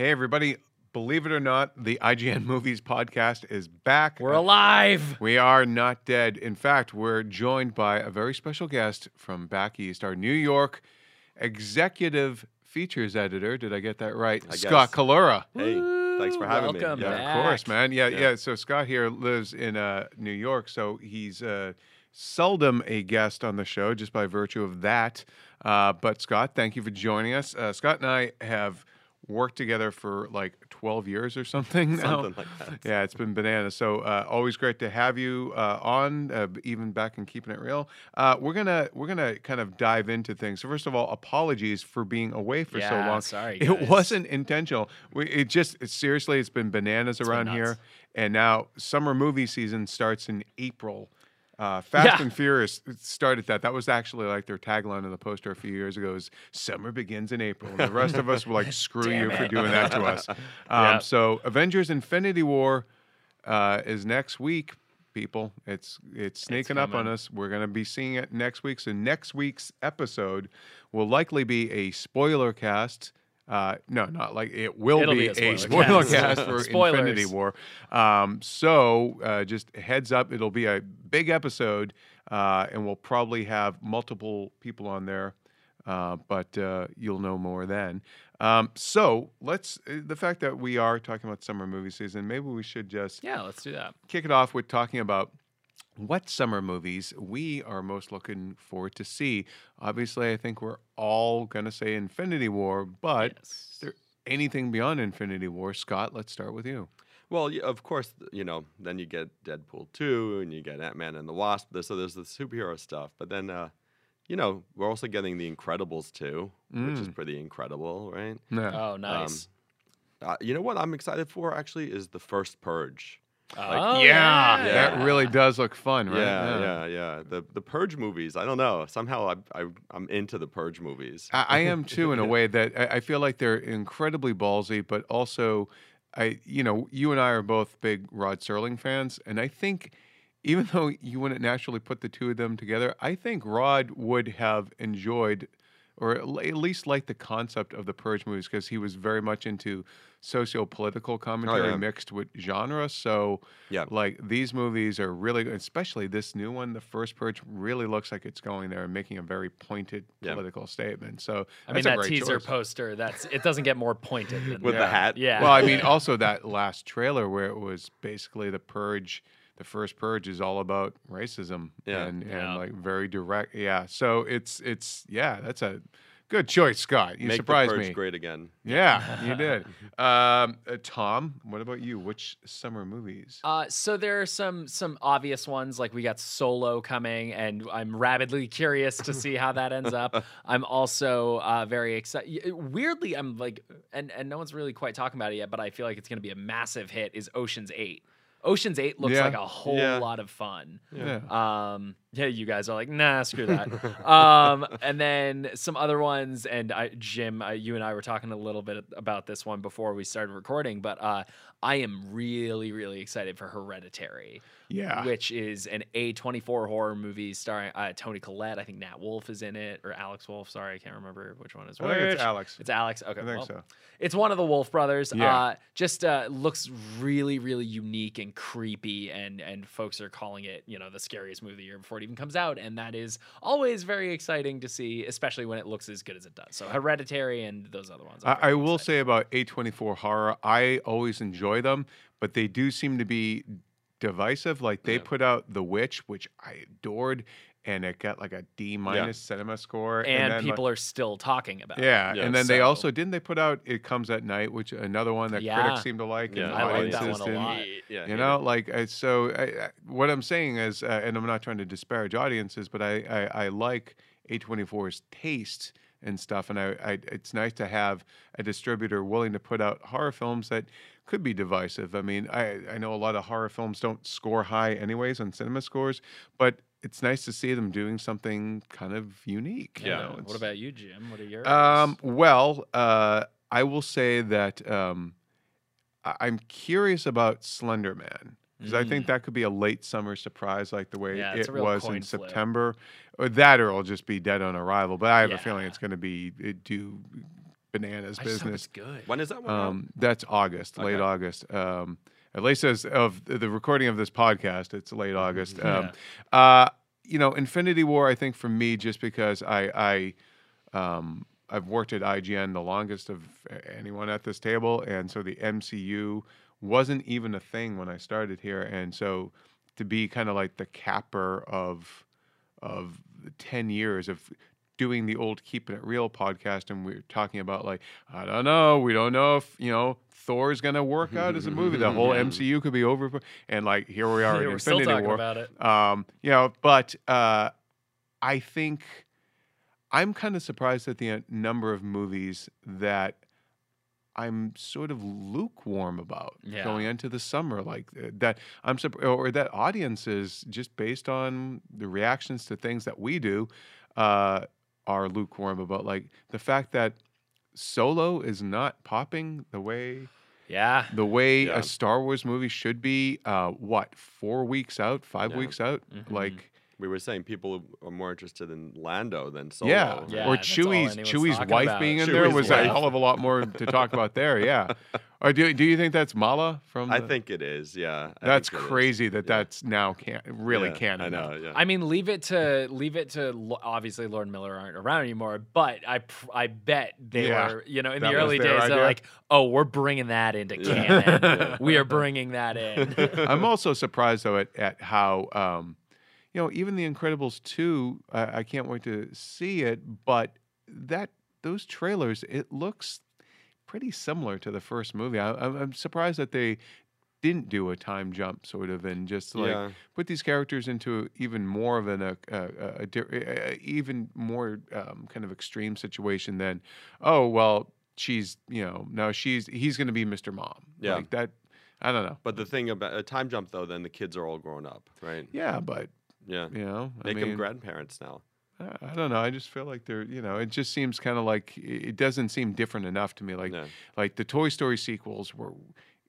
Hey, everybody. Believe it or not, the IGN Movies podcast is back. We're alive. We are not dead. In fact, we're joined by a very special guest from back east, our New York executive features editor. Did I get that right? I Scott guess. Collura. Hey, thanks for Woo, having me. welcome Yeah. back. Of course, man. Yeah, yeah, Yeah. So Scott here lives in uh, New York, so he's uh, seldom a guest on the show just by virtue of that. Uh, but Scott, thank you for joining us. Uh, Scott and I have worked together for like 12 years or something now. Something like that. Yeah, it's been bananas. So uh, always great to have you uh, on, uh, even back in keeping it real. Uh, we're gonna we're gonna kind of dive into things. So first of all, apologies for being away for so Yeah, long. sorry, it wasn't intentional. We, it just it, seriously, it's been bananas been around nuts. here. And now summer movie season starts in April. Uh, Fast Yeah. and Furious started that. That was actually like their tagline on the poster a few years ago. Is "Summer begins in April." And the rest of us were like, "Screw you Damn for doing that to us." Um, Yeah. So, Avengers: Infinity War uh, is next week. People, it's it's sneaking up on us. We're gonna be seeing it next week. So next week's episode will likely be a spoiler cast. Uh, no, not like it will It'll be, be a spoiler cast for Spoilers. Infinity War. Um, so uh, just heads up, it'll be a big episode, uh, and we'll probably have multiple people on there. Uh, but uh, you'll know more then. Um, so let's. uh, The fact that we are talking about summer movie season, maybe we should just Yeah, let's do that. kick it off with talking about what summer movies we are most looking forward to see. Obviously, I think we're all going to say Infinity War, but Yes. is there anything beyond Infinity War? Scott, let's start with you. Well, of course, you know, then you get Deadpool 2 and you get Ant Man and the Wasp. There's- So there's the superhero stuff. But then, uh, you know, we're also getting The Incredibles 2, which is Mm. pretty incredible, right? No. Oh, nice. Uh, you know what I'm excited for actually is the first Purge. Oh, yeah, yeah. that really does look fun, right? Yeah, yeah, yeah. The the Purge movies. I don't know. Somehow I, I I'm into the Purge movies. I, I am too, in a way that I, I feel like they're incredibly ballsy, but also, I you know, you and I are both big Rod Serling fans, and I think even though you wouldn't naturally put the two of them together, I think Rod would have enjoyed. Or at least like the concept of the Purge movies because he was very much into socio-political oh, commentary yeah. mixed with genre. So, Yeah. like these movies are really, especially this new one, the first Purge, really looks like it's going there and making a very pointed Yeah. political statement. So, I mean, that's a that teaser choice. poster, that's it doesn't get more pointed than With that. the hat. Yeah. Well, I mean, also that last trailer where it was basically the purge. The first purge is all about racism Yeah. and, Yeah. and like very direct. Yeah, so it's it's yeah, that's a good choice, Scott. You Make surprised the Purge me. great again. Yeah, you did. Um, uh, Tom, what about you? Which summer movies? Uh, so there are some some obvious ones like we got Solo coming, and I'm rabidly curious to see how that ends up. I'm also uh, very excited. Weirdly, I'm like, and and no one's really quite talking about it yet, but I feel like it's going to be a massive hit. Is Ocean's Eight? Ocean's Eight looks Yeah. like a whole Yeah. lot of fun. yeah. Um, yeah, you guys are like, nah, screw that. um, and then some other ones, and I, Jim, uh, you and I were talking a little bit about this one before we started recording, but uh, I am really, really excited for Hereditary, Yeah. which is an A24 horror movie starring uh, Toni Collette. I think Nat Wolff is in it, or Alex Wolff. Sorry, I can't remember which one is which. it's Alex. It's Alex. Okay, I think well, so. it's one of the Wolff brothers. Yeah. Uh, just uh, looks really, really unique and creepy, and and folks are calling it, you know, the scariest movie of the year before it even comes out, and that is always very exciting to see, especially when it looks as good as it does. So Hereditary and those other ones. I, I will say about A24 horror, I always enjoy them, but they do seem to be divisive. Like they Yeah. put out The Witch, which I adored, and it got like a D minus cinema score. and, then, like- people are still talking about. it. Yeah, Yeah, and then they also didn't they put out It Comes at Night, which another one that Yeah. critics seem to like. Yeah, and I like audiences that one a didn't. lot. Yeah, You know, like so. I, I, what I'm saying is, uh, and I'm not trying to disparage audiences, but I I, I like A24's taste and stuff, and I, I it's nice to have a distributor willing to put out horror films that could be divisive. I mean, I I know a lot of horror films don't score high anyways on cinema scores, but it's nice to see them doing something kind of unique. you Yeah. know, What about you, Jim? What are yours? um, well, uh, I will say that um, I- I'm curious about Slender Man because I think that could be a late summer surprise, like the way Mm. Yeah, it was in flip. September. Or that, or it'll just be dead on arrival. But I have a feeling it's going to be it do bananas I just hope business. it's good. When is that one? Um, that's August, late August. Um, at least as of the recording of this podcast, it's late August. Mm-hmm. Um, uh, you know, Infinity War. I think for me, just because I, I, um, I've worked at IGN the longest of anyone at this table, and so the MCU wasn't even a thing when I started here, and so to be kind of like the capper of of 10 years of doing the old keeping it real podcast and we are talking about like i don't know we don't know if you know thor's gonna work out as a movie the whole Yeah. mcu could be over and like here we are Yeah, in we're still talking war about it. um you know but uh i think i'm kind of surprised at the uh, number of movies that I'm sort of lukewarm about Yeah. going into the summer like uh, that. I'm or that audiences just based on the reactions to things that we do uh, are lukewarm about. Like the fact that Solo is not popping the way Yeah. the way Yeah. a Star Wars movie should be. Uh, what four weeks out, five Yeah. weeks out, Mhm. like. We were saying people are more interested in Lando than Solo. Yeah, Yeah, or that's all Chewie's Chewie's wife about. being in there Chewie's was a hell of a lot more to talk about there. Yeah, or do do you think that's Malla from? I think it is. Yeah, I that's think it is. crazy that Yeah. that's now can really Yeah, canon. I know. Yeah. I mean, leave it to leave it to obviously Lord Miller aren't around anymore, but I pr- I bet they Yeah, were you know in that the early days they're like, oh, we're bringing that into Yeah. canon. Yeah. we are bringing that in. I'm also surprised though at, at how um, you know even the Incredibles two. I, I can't wait to see it, but that those trailers it looks pretty similar to the first movie. I, I'm, I'm surprised that they didn't do a time jump sort of and just like yeah. put these characters into even more of an a, a, a, a a- even more um, kind of extreme situation than oh well she's you know no she's he's going to be Mr. Mom Yeah. like that I don't know But the thing about a time jump though, then the kids are all grown up, right? yeah but Yeah. you know Make I them grandparents now. I I don't know I just feel like they're you know it just seems kind of like it doesn't seem different enough to me like Yeah. like the Toy Story sequels were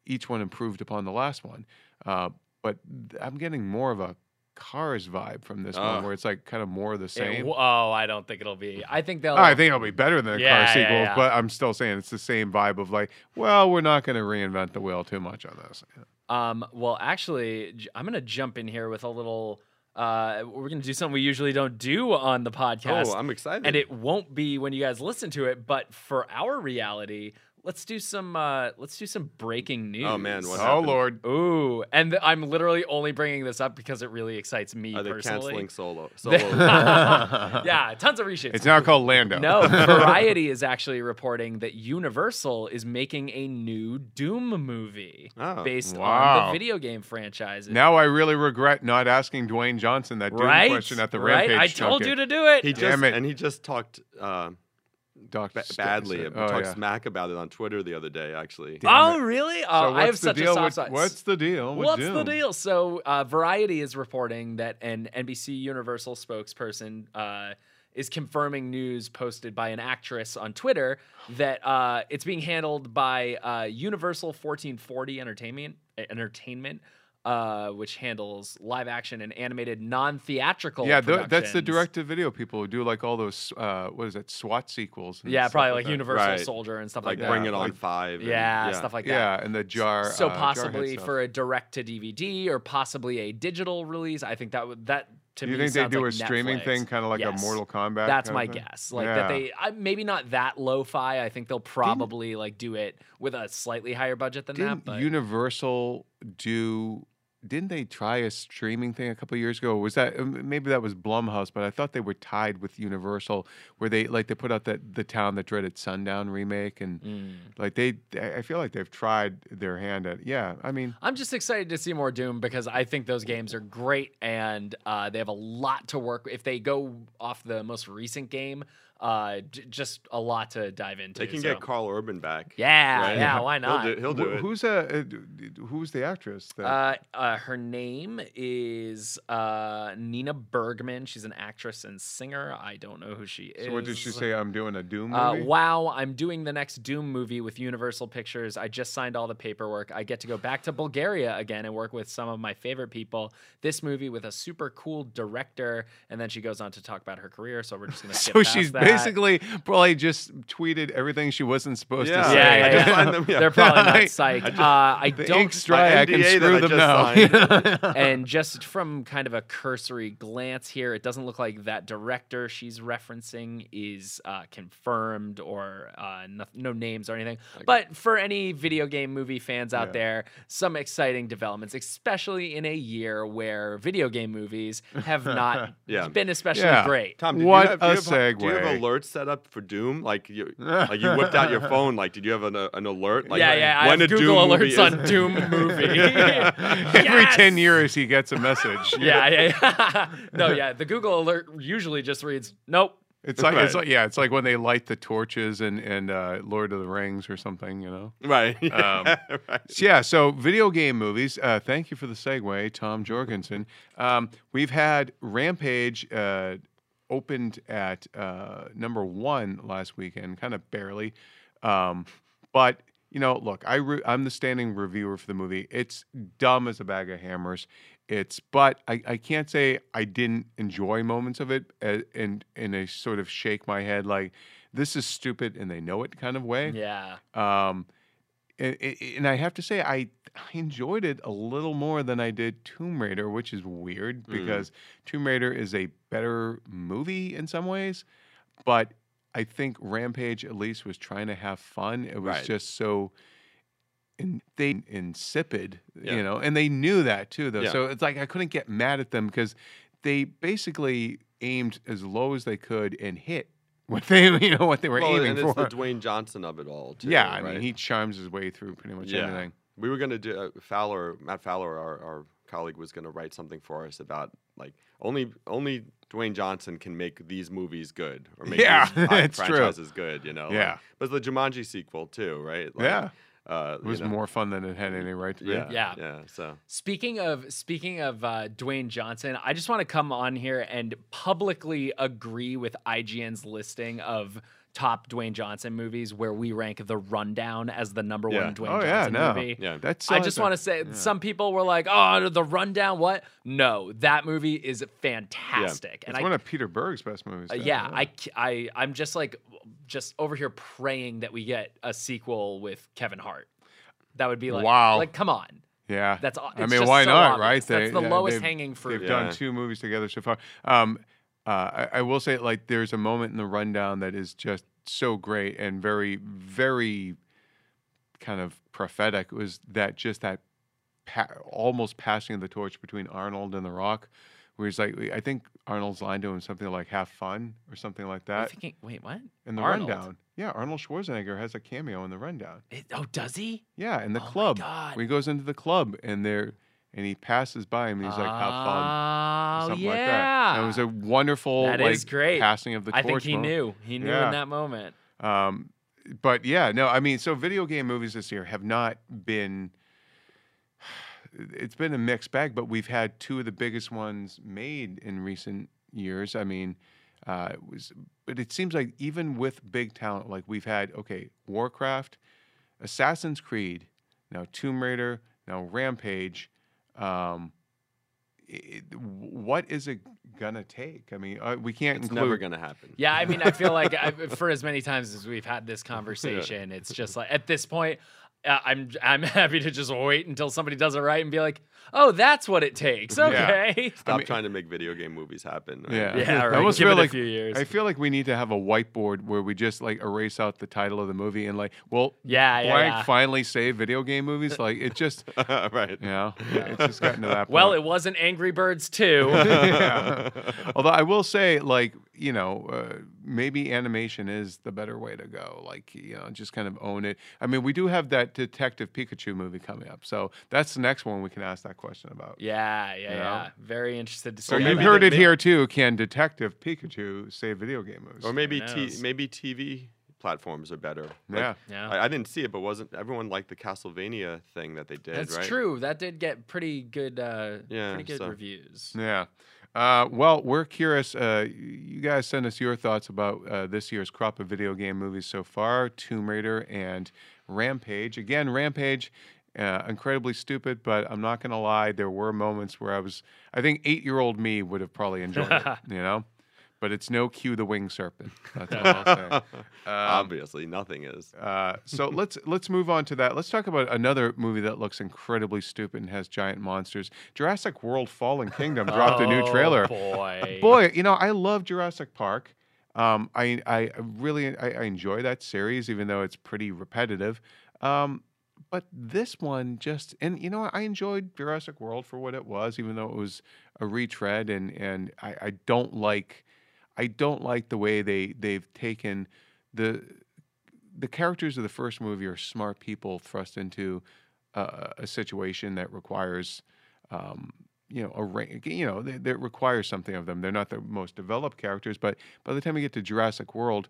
each one improved upon the last one uh, but I'm getting more of a Cars vibe from this one Ah. where it's like kind of more of the same. w- oh, I don't think it'll be. I think they'll. I think it'll be better than the Yeah, car yeah, sequels, yeah. but I'm still saying it's the same vibe of like, well, we're not going to reinvent the wheel too much on this. Um, well, actually, I'm gonna jump in here with a little. Uh, we're gonna do something we usually don't do on the podcast, Oh, I'm excited. and it won't be when you guys listen to it. But for our reality, let's do some. Uh, let's do some breaking news. Oh, man, what Oh happened? Lord, Ooh, and th- I'm literally only bringing this up because it really excites me Are they personally. canceling Solo? Solo. yeah, tons of reshoots. it's now called Lando. No, Variety is actually reporting that Universal is making a new Doom movie Oh, based on wow. the video game franchise. now I really regret not asking Dwayne Johnson that Doom right? question at the right? Rampage. I told junket. you to do it. he Damn just it. and he just talked uh, Doc ba- badly, St- talked oh, yeah. smack about it on Twitter the other day. Actually, Damn oh, it. really? So Oh, I have what's the such deal a soft with- spot. What's the deal? with What's the deal? So, uh, Variety is reporting that an NBC Universal spokesperson uh, is confirming news posted by an actress on Twitter that uh, it's being handled by uh, Universal 1440 Entertainment, Entertainment, uh, which handles live action and animated non-theatrical. Yeah, th- that's the direct-to-video people who do like all those. Uh, what is it? SWAT sequels. and Yeah, probably like that. Universal Right. Soldier and stuff like that. Bring. It On Like- Five. and- Yeah, stuff like that. Yeah, and the jar. so uh, possibly stuff. for a direct to DVD or possibly a digital release. I think that would that to Do you me think they do like a streaming thing, kind of like Yes. a Mortal Kombat? That's kind my of guess. Like Yeah. that they I, maybe not that lo-fi. I think they'll probably like do it with a slightly higher budget than Didn't that. But Universal do? Didn't they try a streaming thing a couple years ago? Was that um, maybe that was Blumhouse? But I thought they were tied with Universal, where they like they put out that the Town That Dreaded Sundown remake, and Mm. like they, I I feel like they've tried their hand at. Yeah, I mean, I'm just excited to see more Doom because I think those games are great and uh, they have a lot to work. If they go off the most recent game, uh, j- just a lot to dive into. They can so- get Karl Urban back. Yeah, right? yeah, why He'll not? do, he'll do wh- it. who's uh, uh, d- d- who's the actress? That, Uh, uh, her name is uh, Nina Bergman. She's an actress and singer. I don't know who she is. so what did she say? I'm doing a Doom Uh, movie. wow, I'm doing the next Doom movie with Universal Pictures. I just signed all the paperwork. I get to go back to Bulgaria again and work with some of my favorite people. This movie with a super cool director, and then she goes on to talk about her career. So we're just gonna skip so past she's that. Basically probably just tweeted everything she wasn't supposed Yeah. to say. Yeah, yeah, just yeah. signed them, yeah. They're probably not psyched. I just- uh, I The don't. ink's dry. I can screw them now. and just from kind of a cursory glance here, it doesn't look like that director she's referencing is uh, confirmed or uh, no, no names or anything. But for any video game movie fans out Yeah. there, some exciting developments, especially in a year where video game movies have not Yeah. been especially Yeah. great. Tom, did What you have, do a you have, Do you have segue. Alerts set up for Doom? Like you, like you whipped out your phone. Like, did you have an, uh, an alert? Like, yeah, yeah. I have Google Doom alerts on Doom movie. Every Yes! 10 years, he gets a message. Yeah, yeah, yeah. no, yeah. The Google alert usually just reads, "Nope." It's like, it's like, yeah, it's like when they light the torches and in uh, Lord of the Rings or something, you know? Right. Um, right. So, yeah, so video game movies. Uh, thank you for the segue, Tom Jorgensen. Um, we've had Rampage uh, opened at uh, number one last weekend, kind of barely. Um, but, you know, look, I re- I'm the standing reviewer for the movie. It's dumb as a bag of hammers. It's, but I, I can't say I didn't enjoy moments of it and in, in a sort of shake my head, like, this is stupid and they know it kind of way. Yeah. Um, and, and I have to say, I, I enjoyed it a little more than I did Tomb Raider, which is weird mm. because Tomb Raider is a better movie in some ways, but I think Rampage at least was trying to have fun. It was Right. just so in, they insipid, Yeah. you know, and they knew that too, though. Yeah. So it's like I couldn't get mad at them because they basically aimed as low as they could and hit what they, you know, what they were Well, aiming and for. it's the Dwayne Johnson of it all, too. Yeah, I right? mean, he charms his way through pretty much Yeah. anything. We were gonna do uh, Fowler, Matt Fowler, our, our colleague, was gonna write something for us about like only only Dwayne Johnson can make these movies good or make Yeah, these it's true. franchises good. You know, like- Yeah. but the Jumanji sequel too, right? Like, yeah, uh, it was you know, more fun than it had any right to be. Yeah, Yeah. yeah. So Speaking of speaking of uh, Dwayne Johnson, I just want to come on here and publicly agree with IGN's listing of top Dwayne Johnson movies, where we rank The Rundown as the number Yeah. one Dwayne Oh yeah, Johnson no, movie. Yeah. That's I just want to say, some people were like, "Oh, the rundown." What? No, that movie is fantastic, and It's I one of Peter Berg's best movies. Uh, too, yeah, I'm just like, just over here praying that we get a sequel with Kevin Hart. That would be like, Wow. like, come on. yeah. That's aw- I mean, just why so not? obvious. Right? That's the yeah, lowest they've- hanging fruit. They've Yeah. done two movies together so far. Um, uh, I, I will say, like, there's a moment in the rundown that is just so great and very, very kind of prophetic. It was that just that pa- almost passing of the torch between Arnold and The Rock, where he's like, I think Arnold's line to him something like "Have fun" or something like I'm that thinking, wait, what? in the Arnold? rundown. Yeah, Arnold Schwarzenegger has a cameo in the rundown. It- oh, does he? Yeah, in the Oh my club. God. When he goes into the club and there and he passes by him and he's like, have fun. Oh, or Something yeah. like that. And it was a wonderful That like is great. passing of the torch. I think he moment. knew. He knew Yeah. in that moment. Um, but yeah, no, I mean, so video game movies this year have not been. It's been a mixed bag, but we've had two of the biggest ones made in recent years. I mean, uh, it was, but it seems like even with big talent, like we've had, okay, Warcraft, Assassin's Creed, now Tomb Raider, now Rampage. Um, it, what is it gonna take? I mean, uh, we can't it's include. never gonna happen. Yeah, I mean, I feel like I, for as many times as we've had this conversation, it's just like at this point, Uh, I'm I'm happy to just wait until somebody does it right and be like, oh, that's what it takes. Yeah. Okay. Stop mean- trying to make video game movies happen. right? Yeah, Yeah, I almost Give feel it a like few years. I feel like we need to have a whiteboard where we just like erase out the title of the movie and like, well, Yeah, yeah, blank yeah. finally save video game movies. Like it just, right. you know, it's just gotten to that. Well, it wasn't Angry Birds 2. yeah. Although I will say, like, you know, uh, maybe animation is the better way to go. Like, you know, just kind of own it. I mean, we do have that Detective Pikachu movie coming up, so that's the next one we can ask that question about. yeah, yeah, You know? yeah. Very interested to see. So Or you maybe heard it may- here too. Can Detective Pikachu save video game movies? Or maybe Who t- maybe TV platforms are better. Like, yeah. Yeah. I, I didn't see it, but wasn't everyone liked the Castlevania thing that they did? That's right? true. That did get pretty good uh Yeah, pretty good so- reviews. Yeah. Uh, well, we're curious. Uh, you guys send us your thoughts about uh, this year's crop of video game movies so far Tomb Raider and Rampage. Again, Rampage, uh, incredibly stupid, but I'm not going to lie. There were moments where I was, I think eight year old me would have probably enjoyed it, you know? But it's no Q the winged serpent. That's all I'll say. Um, Obviously, nothing is. uh, so let's let's move on to that. Let's talk about another movie that looks incredibly stupid and has giant monsters. Jurassic World: Fallen Kingdom dropped a new Oh, trailer. Boy. Boy, you know I love Jurassic Park. Um, I I really I, I enjoy that series, even though it's pretty repetitive. Um, but this one just and you know I enjoyed Jurassic World for what it was, even though it was a retread, and and I, I don't like I don't like the way they they've taken the the characters of the first movie are smart people thrust into a, a situation that requires um, you know a you know that, that requires something of them. They're not the most developed characters, but by the time we get to Jurassic World,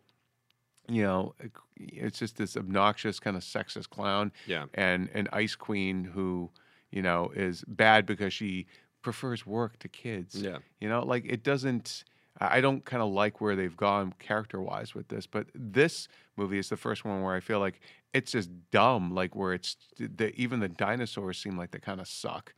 you know it's just this obnoxious kind of sexist clown Yeah. and an ice queen who you know is bad because she prefers work to kids Yeah. you know like it doesn't i I don't kind of like where they've gone character wise with this but this movie is the first one where i feel like it's just dumb like where it's the, even the dinosaurs seem like they kind of suck.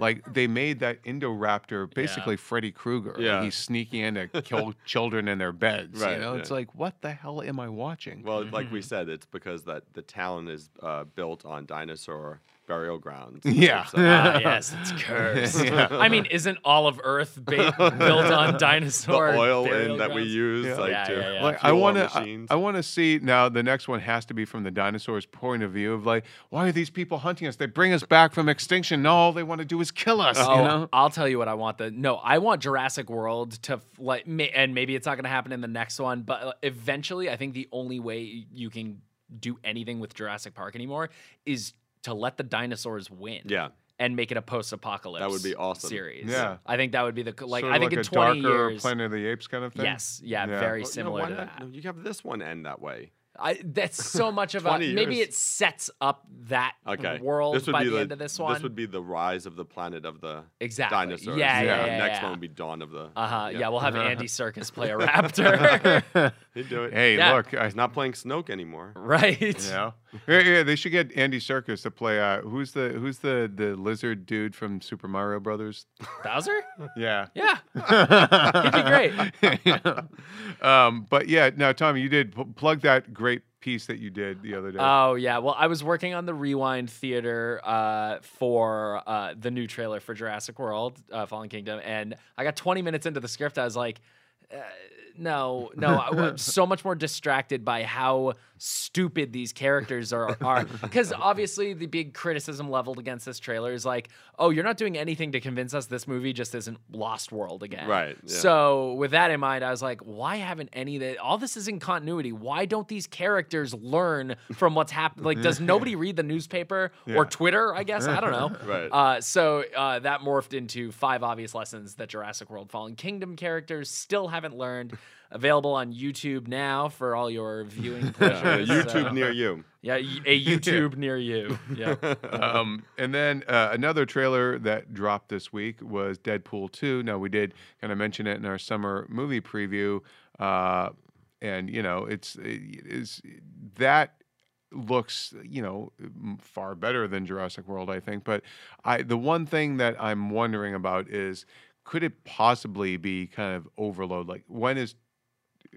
Like they made that indoraptor basically freddy krueger Yeah. he's sneaking in to kill children in their beds Right, you know? It's like what the hell am i watching? Well, like we said, it's because that the town is uh, built on dinosaur burial grounds. Yeah. So- Ah, yes, it's cursed. Yeah. I mean, isn't all of Earth ba- built on the oil in that we use, Yeah. like Yeah, to yeah, yeah. Like I want to, I. I want to see now. The next one has to be from the dinosaurs' point of view of like, why are these people hunting us? They bring us back from extinction. No, all they want to do is kill us. Oh, You know? I'll tell you what I want. The no, I want Jurassic World to like, ma- and maybe it's not going to happen in the next one, but uh, eventually, I think the only way you can do anything with Jurassic Park anymore is to let the dinosaurs win. yeah. And make it a post-apocalypse. That would be awesome. Series. Yeah. I think that would be the like. Sort I think like in a twenty darker years. Planet of the Apes kind of thing. Yes. Yeah. Yeah. Very Well, similar no, why to that. No, you have this one end that way. I, that's so much of a 20 maybe it sets up that Okay. world this would by be the, end of this one. This would be the rise of the planet of the exactly. dinosaurs. Yeah, yeah, Yeah. yeah. Next yeah. one would be Dawn of the. Uh huh. Yeah. we'll have. Andy Circus play a raptor. He'd do it. Hey, Yeah. look. I, He's not playing Snoke anymore. right. you know? Yeah, yeah, they should get Andy Serkis to play. Uh, who's the who's the the lizard dude from Super Mario Brothers? Bowser? Yeah. Yeah. He'd be great. Yeah. um, but yeah, now Tommy, you did p- plug that great piece that you did the other day. Oh yeah. Well, I was working on the Rewind Theater uh, for uh, the new trailer for Jurassic World: uh, Fallen Kingdom, and I got 20 minutes into the script. I was like. Uh, no, no, I was so much more distracted by how stupid these characters are. Are because obviously the big criticism leveled against this trailer is like, oh, you're not doing anything to convince us this movie just isn't Lost World again. Right, yeah. So with that in mind, I was like, why haven't any of that? All this is in continuity. Why don't these characters learn from what's happened? Like, does nobody read the newspaper Yeah. or Twitter? I guess I don't know. Right. Uh, so uh, that morphed into five obvious lessons that Jurassic World: Fallen Kingdom characters still haven't learned. Available on YouTube now for all your viewing Yeah, pleasures. YouTube So- near you. yeah, y- a YouTube near you. Yeah. um, and then uh, another trailer that dropped this week was Deadpool 2. Now, we did kind of mention it in our summer movie preview. Uh, and, you know, it's, it is that looks, you know, far better than Jurassic World, I think. But I, the one thing that I'm wondering about is could it possibly be kind of overload? Like, when is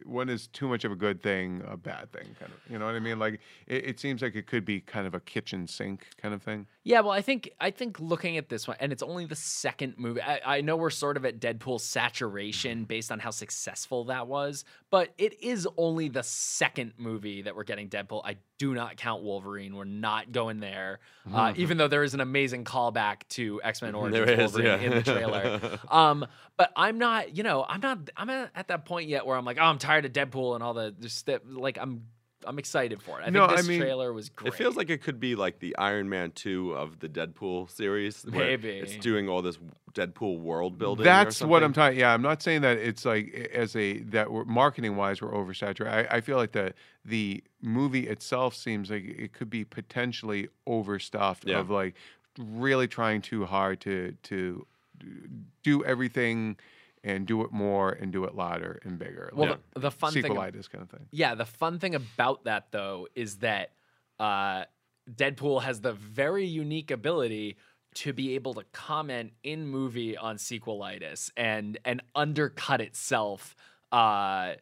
when is too much of a good thing a bad thing kind of you know what i mean like it, it seems like it could be kind of a kitchen sink kind of thing Yeah, well, I think I think looking at this one, and it's only the second movie. I, I know we're sort of at Deadpool saturation mm-hmm. based on how successful that was, but it is only the second movie that we're getting Deadpool. I do not count Wolverine. We're not going there, uh, even though there is an amazing callback to X Men Origins There is, Wolverine yeah. in the trailer. um, but I'm not, you know, I'm not, I'm at at that point yet where I'm like, oh, I'm tired of Deadpool and all the just that. Like, I'm, I'm excited for it. I No, think this mean, trailer was great. It feels like it could be like the Iron Man 2 of the Deadpool series. Maybe. It's doing all this Deadpool world building. or that's what i'm talking yeah i'm not saying that it's like as a that we're marketing wise we're oversaturated I, I feel like the the movie itself seems like it could be potentially overstuffed Yeah. of like really trying too hard to to do everything and do it more and do it louder and bigger well, like the, the fun thing. ab- sequelitis kind of thing Yeah, the fun thing about that though is that uh, Deadpool has the very unique ability to be able to comment in movie on sequelitis and and undercut itself uh,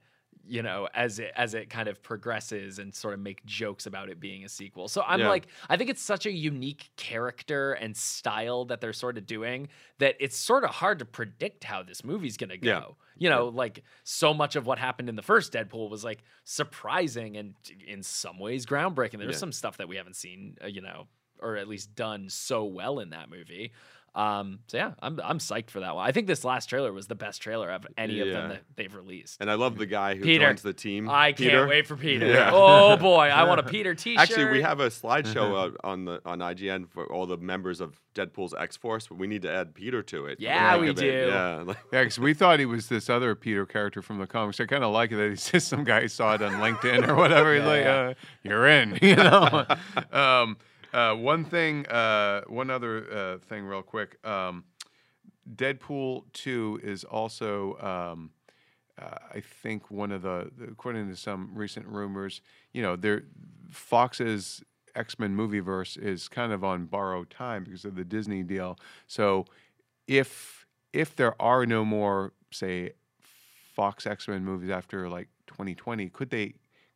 you know, as it as it kind of progresses and sort of make jokes about it being a sequel. So I'm Yeah. like, I think it's such a unique character and style that they're sort of doing that it's sort of hard to predict how this movie's gonna go. Yeah. You know, like so much of what happened in the first Deadpool was like surprising and in some ways groundbreaking. There's Yeah. some stuff that we haven't seen, uh, you know, or at least done so well in that movie. Um, so yeah, I'm I'm psyched for that one. I think this last trailer was the best trailer of any of them that they've released. And I love the guy who Peter. joins the team. I Peter. can't wait for Peter. Yeah. Oh boy, I want a Peter T-shirt. Actually, we have a slideshow uh, on the on IGN for all the members of Deadpool's X Force, but we need to add Peter to it. Yeah, heck we of it. do. Yeah, like, Yeah, because we thought he was this other Peter character from the comics. I kind of like it that he's just some guy saw it on LinkedIn or whatever. He's like, uh, "You're in," you know. um, uh, one thing, uh, one other uh, thing, real quick. Um, Deadpool two is also, um, uh, I think, one of the according to some recent rumors. You know, there Fox's X Men movie verse is kind of on borrowed time because of the Disney deal. So if if there are no more say Fox X Men movies after like 2020, could they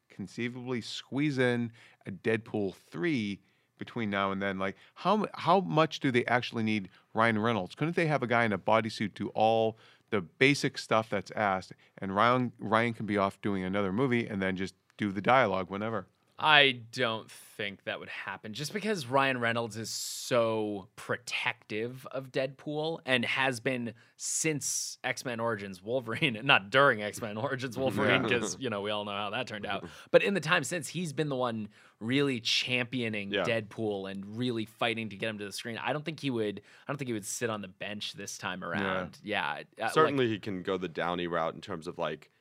conceivably squeeze in a Deadpool three between now and then? Like how how much do they actually need Ryan Reynolds? Couldn't they have a guy in a bodysuit do all the basic stuff that's asked, and Ryan Ryan can be off doing another movie and then just do the dialogue whenever? I don't think that would happen just because Ryan Reynolds is so protective of Deadpool and has been since X Men Origins Wolverine, not during X Men Origins Wolverine, Yeah. because, you know, we all know how that turned out. But in the time since, he's been the one really championing Yeah. Deadpool and really fighting to get him to the screen. I don't think he would, I don't think he would sit on the bench this time around. Yeah. uh, like- certainly he can go the Downey route in terms of like,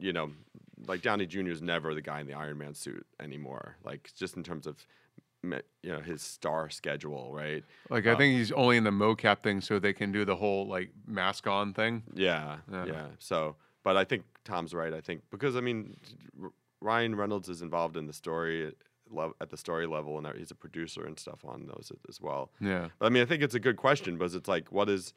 you know, like Downey Jr. is never the guy in the Iron Man suit anymore. Like just in terms of, you know, his star schedule, right? Like I Uh, think he's only in the mocap thing so they can do the whole like mask on thing. Yeah, Yeah. yeah. So, but I think Tom's right. I think because I mean, R- Ryan Reynolds is involved in the story at the story level, and he's a producer and stuff on those as well. Yeah. But I mean, I think it's a good question because it's like, what is,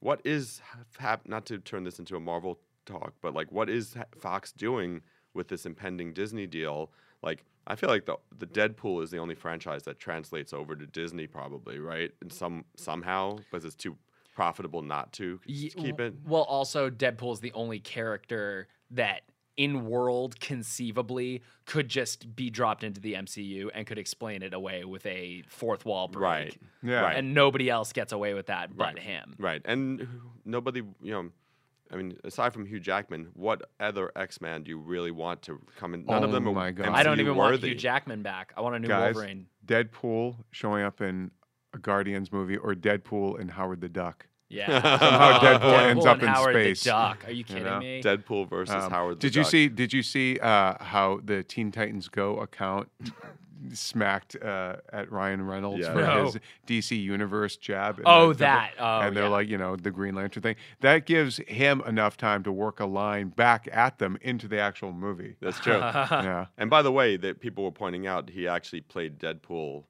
what is hap- not to turn this into a Marvel talk, but like, what is Fox doing with this impending Disney deal? Like, I feel like the the Deadpool is the only franchise that translates over to Disney, probably, right? And some somehow because it's too profitable not to Ye- keep it. Well, also Deadpool is the only character that in world conceivably could just be dropped into the MCU and could explain it away with a fourth wall break. Right. Yeah. Right. And nobody else gets away with that but Right. him. Right. And nobody, you know, I mean, aside from Hugh Jackman, what other X Man do you really want to come in? None of them Oh are my God. MCU I don't even want worthy. Hugh Jackman back. I want a new Guys, Wolverine. Deadpool showing up in a Guardians movie or Deadpool and Howard the Duck. Yeah. Somehow Oh, Deadpool ends up and in Howard space. The Duck. Are you kidding know? me? Deadpool versus Um, Howard. the did you Duck. see? Did you see uh, how the Teen Titans Go account smacked uh, at Ryan Reynolds Yeah. for No. his DC Universe jab? and Oh, the- the- that. Oh, and they're yeah. like, you know, the Green Lantern thing. That gives him enough time to work a line back at them into the actual movie. That's true. yeah. and by the way, that people were pointing out, he actually played Deadpool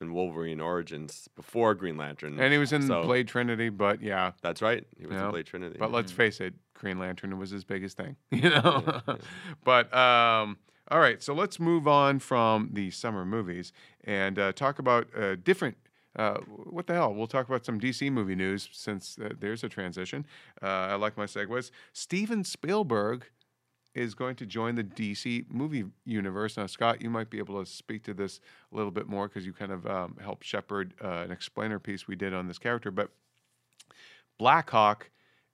in Wolverine Origins before Green Lantern. And he was in So- Blade Trinity, but yeah. That's right. He was Yeah. in Blade Trinity. But let's face it, Green Lantern was his biggest thing, you know. but um, all right, so let's move on from the summer movies and uh, talk about uh, different. Uh, what the hell? We'll talk about some DC movie news since uh, there's a transition. Uh, I like my segues. Steven Spielberg is going to join the DC movie universe. Now, Scott, you might be able to speak to this a little bit more because you kind of um, helped shepherd uh, an explainer piece we did on this character. But Black Hawk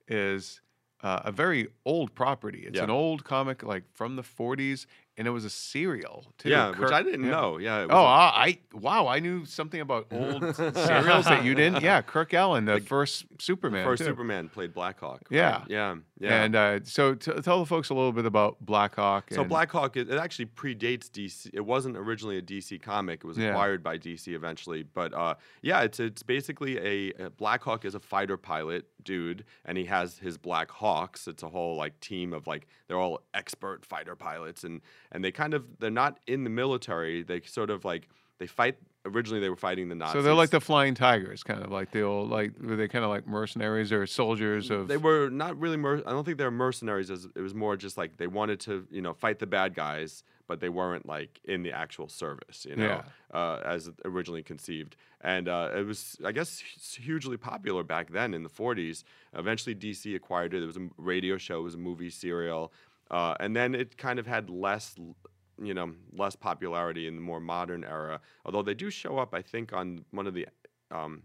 is uh, a very old property. It's Yeah. an old comic, like from the 40s, and it was a serial too. yeah, Kirk- which I didn't yeah. know. Yeah. it Oh, a- I, wow! I knew something about old serials that you didn't. Yeah, Kirk Alyn, the first Superman. first too. Superman played Blackhawk. Yeah. Yeah. Yeah. And uh, so, t- tell the folks a little bit about Black Hawk. So Blackhawk, it, it actually predates DC. It wasn't originally a DC comic. It was Yeah. acquired by DC eventually. But uh, yeah, it's it's basically a, a Blackhawk is a fighter pilot dude, and he has his Black Hawks. It's a whole like team of like they're all expert fighter pilots, and and they kind of they're not in the military. They sort of like they fight. Originally, they were fighting the Nazis. So they're like the Flying Tigers, kind of like the old, like were they kind of like mercenaries or soldiers of? They were not really. Mer- I don't think they were mercenaries. As it was more just like they wanted to, you know, fight the bad guys, but they weren't like in the actual service, you know, uh, as originally conceived. And uh, it was, I guess, hugely popular back then in the 40s. Eventually, DC acquired it. There was a radio show. It was a movie serial, uh, and then it kind of had less. You know, less popularity in the more modern era. Although they do show up, I think, on one of the um,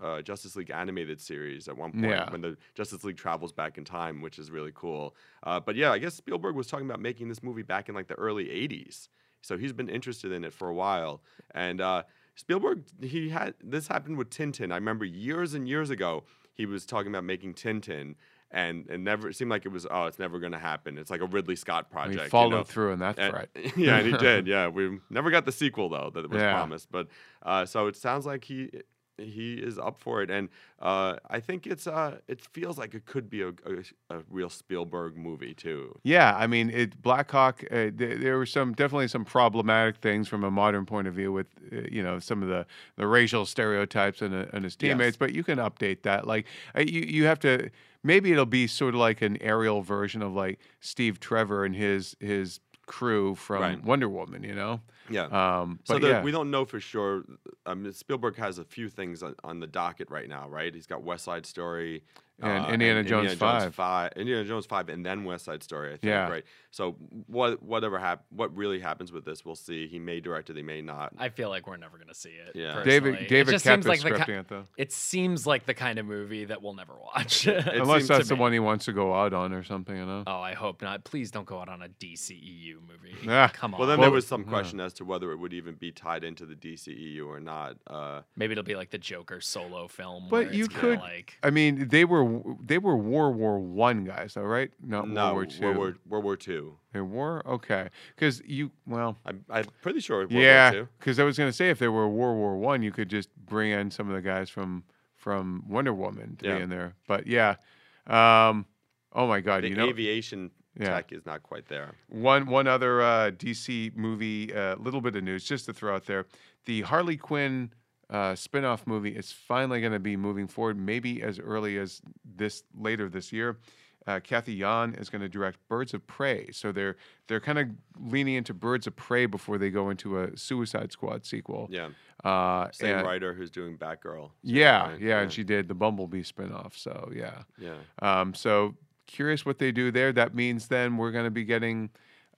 uh, Justice League animated series at one point Yeah. when the Justice League travels back in time, which is really cool. Uh, but yeah, I guess Spielberg was talking about making this movie back in like the early '80s, so he's been interested in it for a while. And uh, Spielberg, he had this happened with Tintin. I remember years and years ago, he was talking about making Tintin. And it never it seemed like it was oh it's never going to happen. It's like a Ridley Scott he project. you followed know? through on that And- threat. yeah, and he did. Yeah, we never got the sequel though that was Yeah. promised. But uh, so it sounds like he he is up for it, and uh, I think it's uh, it feels like it could be a, a, a real Spielberg movie too. Yeah, I mean, it Black Hawk. Uh, there, there were some definitely some problematic things from a modern point of view with uh, you know some of the, the racial stereotypes and, uh, and his Yes. teammates. But you can update that. Like uh, you you have to maybe it'll be sort of like an aerial version of like Steve Trevor and his his crew from Right. Wonder Woman. You know. Yeah. Um, so the, yeah. we don't know for sure. Um, Spielberg has a few things on, on the docket right now, right? He's got West Side Story. And uh, Indiana Jones 5. five, Indiana Jones five, and then West Side Story. I think, Yeah. right. So what, whatever hap- what really happens with this, we'll see. He may direct it, he may not. I feel like we're never gonna see it. Yeah. David personally. David it just kept seems like the scripting ki- it though. it seems like the kind of movie that we'll never watch. It Unless that's the me. one he wants to go out on or something. You know. Oh, I hope not. Please don't go out on a DCEU movie. Yeah. Come on. well, then Well, there was some yeah. question as to whether it would even be tied into the DCEU or not. Uh, Maybe it'll be like the Joker solo film. But where you it's could- like I mean, they were they were World War One guys, though, right? Not no, World War Two. World War, World War Two. They were okay, because you well, I'm, I'm pretty sure. World yeah, because I was gonna say if they were World War One, you could just bring in some of the guys from from Wonder Woman to Yeah. be in there. But yeah, um, oh my God, The you know, aviation Yeah. tech is not quite there. one one other uh, DC movie, a uh, little bit of news just to throw out there: the Harley Quinn uh, spin-off movie is finally going to be moving forward, maybe as early as this later this year. Uh, Cathy Yan is going to direct Birds of Prey, so they're they're kind of leaning into Birds of Prey before they go into a Suicide Squad sequel. Yeah, Uh, same and- writer who's doing Batgirl. Yeah, right? yeah, and she did the Bumblebee spin-off. So yeah. Yeah, Um, so curious what they do there. That means then we're going to be getting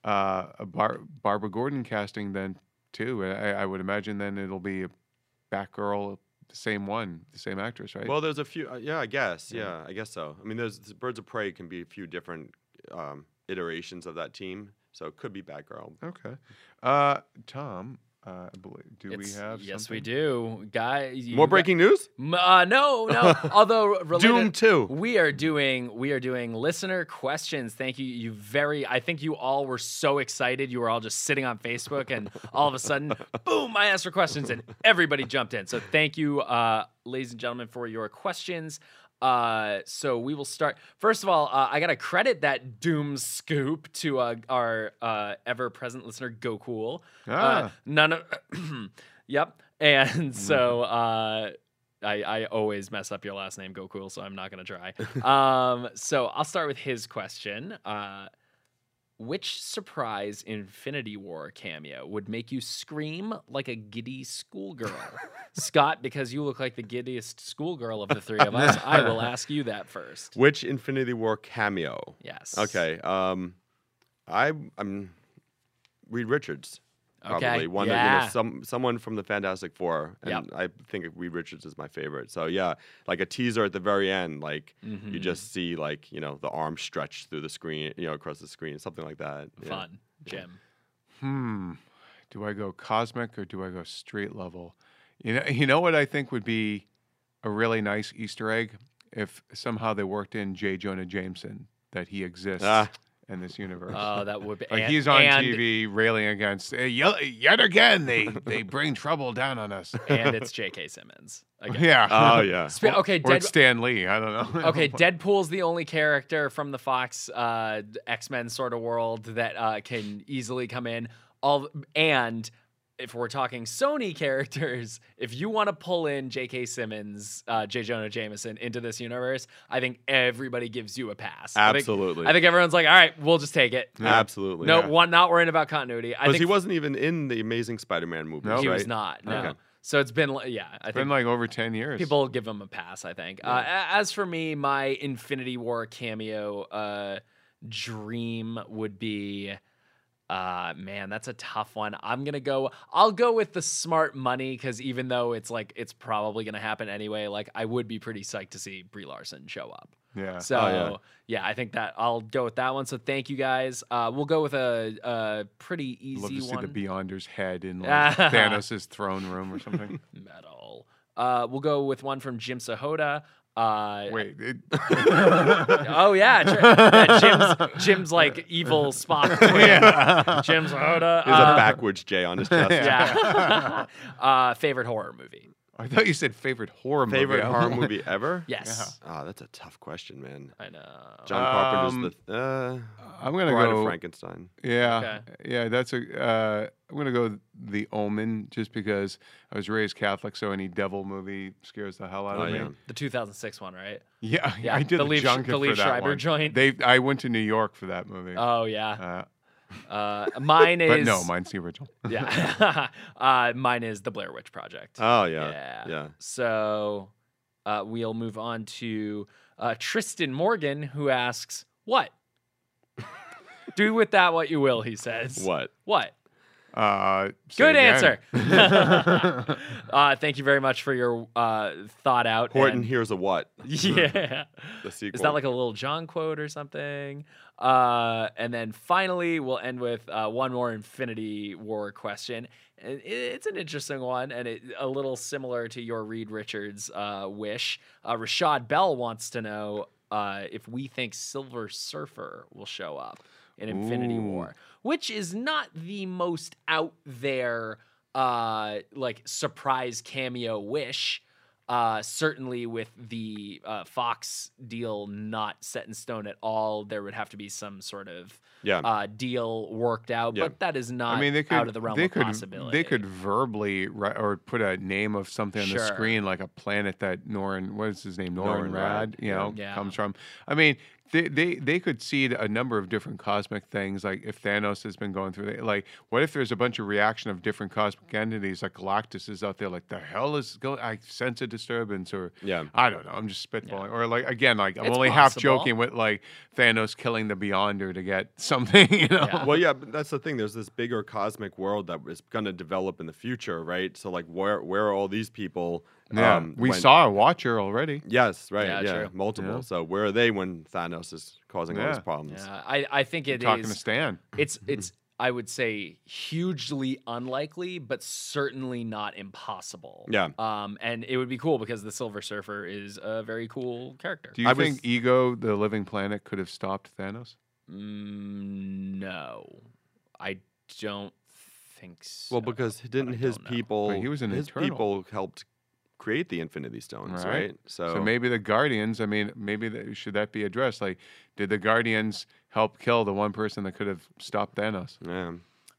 uh, a Bar- Barbara Gordon casting then too. I, I would imagine then it'll be a Batgirl, the same one, the same actress, right? Well, there's a few. Uh, yeah, I guess. Yeah. Yeah. I guess so. I mean, there's Birds of Prey can be a few different um, iterations of that team, so it could be Batgirl. okay. Uh, Tom, uh, do we have? yes, we do, guys. More got- breaking news. Uh, no, no. Although related, Doom Two. we are doing we are doing listener questions. Thank you. You very. I think you all were so excited. You were all just sitting on Facebook, and all of a sudden, boom! I asked for questions, and everybody jumped in. So thank you, uh, ladies and gentlemen, for your questions. Uh, so we will start. First of all, uh, I gotta credit that Doom scoop to uh, our uh, ever-present listener, Go Cool. Uh, Ah. none of. yep. And so uh, I, I always mess up your last name, Go Cool, so I'm not gonna try. um, so I'll start with his question. Uh, which surprise Infinity War cameo would make you scream like a giddy schoolgirl? Scott, because you look like the giddiest schoolgirl of the three of us, I will ask you that first. Which Infinity War cameo? Yes. Okay. Um, I I'm Reed Richards. Probably Okay, one of you know, some someone from the Fantastic Four, and Yep. I think Reed Richards is my favorite. So yeah, like a teaser at the very end, like you Mhm. just see like you know the arm stretched through the screen, you know across the screen, something like that. Yeah. Fun. Jim. Hmm. Do I go cosmic or do I go street level? You know, you know what I think would be a really nice Easter egg if somehow they worked in J. Jonah Jameson that he exists Ah. In this universe. Oh, that would be. like and- he's on and- TV railing against "Eh, yet, yet again they they bring trouble down on us. and it's J.K. Simmons. Again. yeah. Oh yeah. Spe- okay, or Dead- it's Stan Lee. I don't know. okay, Deadpool's the only character from the Fox uh, X Men sort of world that uh, can easily come in. All and if we're talking Sony characters, if you want to pull in J.K. Simmons, uh, J. Jonah Jameson into this universe, I think everybody gives you a pass. I think- Absolutely. I think, everyone's like, all right, we'll just take it. Absolutely. No, Yeah. one not worrying about continuity. I Because think he wasn't even in the Amazing Spider-Man movie. No. he right? was not. No. Okay. So it's been li- yeah. I It's think been like over 10 years. people give him a pass. I think. Uh, as for me, my Infinity War cameo uh, dream would be. Uh, man, that's a tough one. I'm gonna go. I'll go with the smart money because even though it's like it's probably gonna happen anyway, like I would be pretty psyched to see Brie Larson show up. yeah. So yeah. yeah. I think that I'll go with that one. So thank you guys. Uh, we'll go with a, a pretty easy Love to see the Beyonder's head in like Thanos' throne room or something. Metal. Uh, we'll go with one from Jim Sahota. Uh, Wait, it, Oh yeah, yeah, Jim's Jim's like evil Spock. twin. Jim Sahota. He uh, a backwards J on his chest. Yeah. uh, favorite horror movie. I thought you said favorite horror movie. Favorite horror movie ever? Yes, Ah, that's a tough question, man. I know. John Um, Carpenter's the uh, I'm gonna Bride go. of Frankenstein. Yeah, yeah, that's a. Uh, I'm gonna go The Omen just because I was raised Catholic, so any devil movie scares the hell out Oh, of me. The 2006 one, right? Yeah, Yeah, I did the the, Liev junket the Liev for that Schreiber one. joint. They, I went to New York for that movie. Oh yeah. uh, Uh, mine is. but no, mine's the original. Yeah. uh, mine is the Blair Witch Project. Oh yeah, Yeah. yeah. So uh, we'll move on to uh, Tristan Morgan, who asks, "What? Do with that what you will," he says. What? What? Uh, Good answer. uh, thank you very much for your uh, thought out. Horton, and- here's a what? yeah. The sequel. Is that like a Lil Jon quote or something? Uh, and then finally, we'll end with uh, one more Infinity War question. It- It's an interesting one, and it, a little similar to your Reed Richards uh, wish. Uh, Rashad Bell wants to know uh, if we think Silver Surfer will show up in Infinity Ooh. War, which is not the most out there uh, like surprise cameo wish. Uh, certainly, with the uh, Fox deal not set in stone at all, there would have to be some sort of yeah. uh, deal worked out. Yeah. But that is not I mean, they could. out of the realm they of could. possibility. They could verbally or put a name of something on the screen, like a planet that Norrin. What is his name? Norrin, Norrin Radd. Radd, You know, Yeah. comes from. I mean, they, they they could seed a number of different cosmic things. Like if Thanos has been going through, the, like what if there's a bunch of reaction of different cosmic entities? Like Galactus is out there. Like the hell is going? I sense a disturbance, or Yeah. I don't know. I'm just spitballing. Or like again, like I'm It's only half joking with like Thanos killing the Beyonder to get something. You know. Yeah. Well, yeah, but that's the thing. There's this bigger cosmic world that is going to develop in the future, right? So, like, where where are all these people? Yeah, um, we when- saw a Watcher already. Yes, right. Yeah, Yeah, true. multiple. Yeah. So, where are they when Thanos is causing all these problems? Yeah, I, I think it talking is- to Stan. It's it's I would say hugely unlikely, but certainly not impossible. Yeah. Um, and it would be cool because the Silver Surfer is a very cool character. Do you I think was- Ego, the living planet, could have stopped Thanos? Mm, no, I don't think so. Well, because didn't his know. people, But he was an his Eternal. people helped create the Infinity Stones, Right. right? So, So maybe the Guardians. I mean, maybe that, should that be addressed? Like, did the Guardians help kill the one person that could have stopped Thanos? yeah.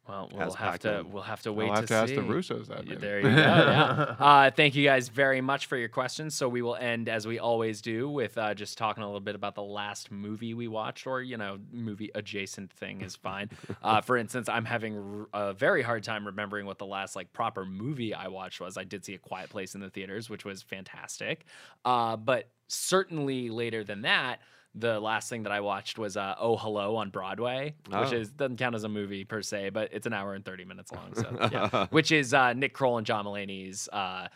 Well, we'll have to we'll have to wait We'll have to, to, ask the Russos that. Maybe. There you go. Yeah. uh, thank you guys very much for your questions. So we will end as we always do with uh, just talking a little bit about the last movie we watched, or you know, movie adjacent thing is fine. uh, for instance, I'm having r- a very hard time remembering what the last like proper movie I watched was. I did see a Quiet Place in the theaters, which was fantastic. Uh, but certainly later than that. The last thing that I watched was uh, Oh Hello on Broadway, which Oh. is doesn't count as a movie per se, but it's an hour and thirty minutes long. So yeah, which is uh, Nick Kroll and John Mulaney's uh,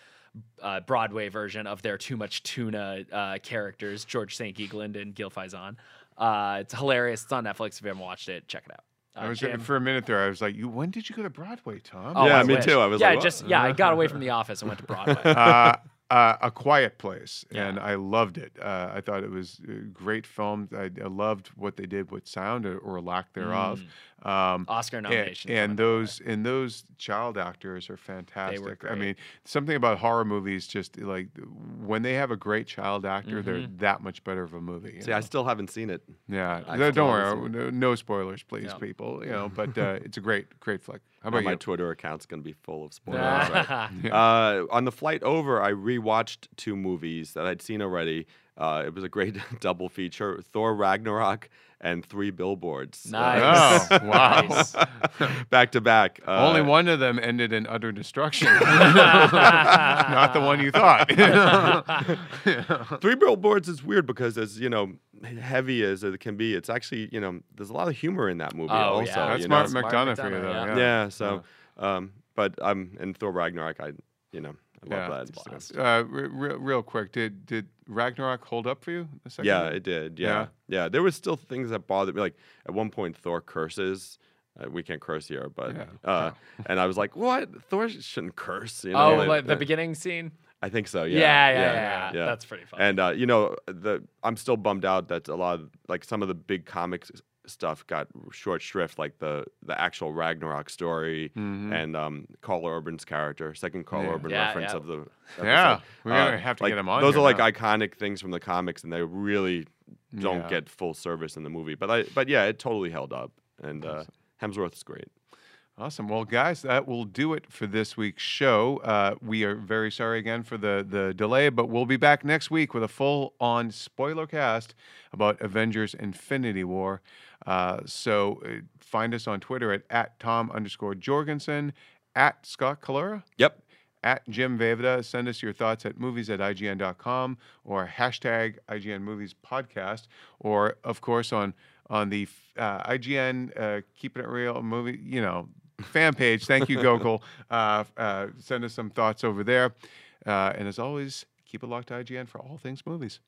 uh, Broadway version of their Too Much Tuna uh, characters, George St. Geegland and Gil Faizon. Uh, it's hilarious. It's on Netflix. If you haven't watched it, check it out. Uh, I was Jim? for a minute there. I was like, "You when did you go to Broadway, Tom?" Oh, Yeah, I me wish. too. I was yeah, like, what? just yeah. I got away from the office and went to Broadway. uh, uh, a Quiet Place, Yeah. and I loved it. Uh, I thought it was a great film. I, I loved what they did with sound or, or lack thereof. Um, Oscar and, nomination. and those and those child actors are fantastic. I great. mean, something about horror movies just like when they have a great child actor, they're Mm-hmm. that much better of a movie. you See, I still haven't seen it. yeah, I No, don't worry. No, no spoilers, please, Yeah. people. You know, but uh, it's a great, great flick. How about my you? Twitter account's gonna be full of spoilers. right? uh, on the flight over, I rewatched two movies that I'd seen already. Uh, it was a great double feature: Thor Ragnarok and Three Billboards. Uh, Nice. Oh, wow. Nice. back to back. Uh, Only one of them ended in utter destruction. Not the one you thought. Three Billboards is weird because as you know, heavy as it can be, it's actually you know there's a lot of humor in that movie. Oh, also, yeah. That's you Mark know? Mark McDonagh for you, though. yeah. Yeah. Yeah. So, um, but um, in Thor Ragnarok, I you know I love Yeah. that. Blast. Uh, re- re- real quick, did did Ragnarok hold up for you? Yeah, one? it did. Yeah. yeah, There was still things that bothered me. Like at one point, Thor curses. Uh, we can't curse here, but Yeah. uh, and I was like, "What? Thor shouldn't curse." You know? oh, and- like the uh, beginning scene. I think so. Yeah Yeah, yeah, yeah, yeah. That's pretty fun. And uh, you know, the I'm still bummed out that a lot of like some of the big comics stuff got short shrift, like the the actual Ragnarok story Mhm. and um, Karl Urban's character, second Karl Yeah. Urban Yeah, reference yeah. of the Yeah, we're gonna Uh, have to like, get him on. Those here are like now. iconic things from the comics, and they really don't Yeah. get full service in the movie. But I, but yeah, it totally held up, and uh, is great. Awesome. Well, guys, that will do it for this week's show. Uh, we are very sorry again for the, the delay, but we'll be back next week with a full on spoiler cast about Avengers Infinity War. Uh, so uh, find us on Twitter at, at Tom underscore Jorgensen, at Scott Collura, Yep. at Jim Vejvoda. Send us your thoughts at movies at IGN.com or hashtag IGN Movies Podcast, or of course on on the uh, IGN uh, Keeping It Real movie, you know, fan page. Thank you, Gokul. Uh, uh, send us some thoughts over there. Uh, and as always, keep it locked to IGN for all things movies.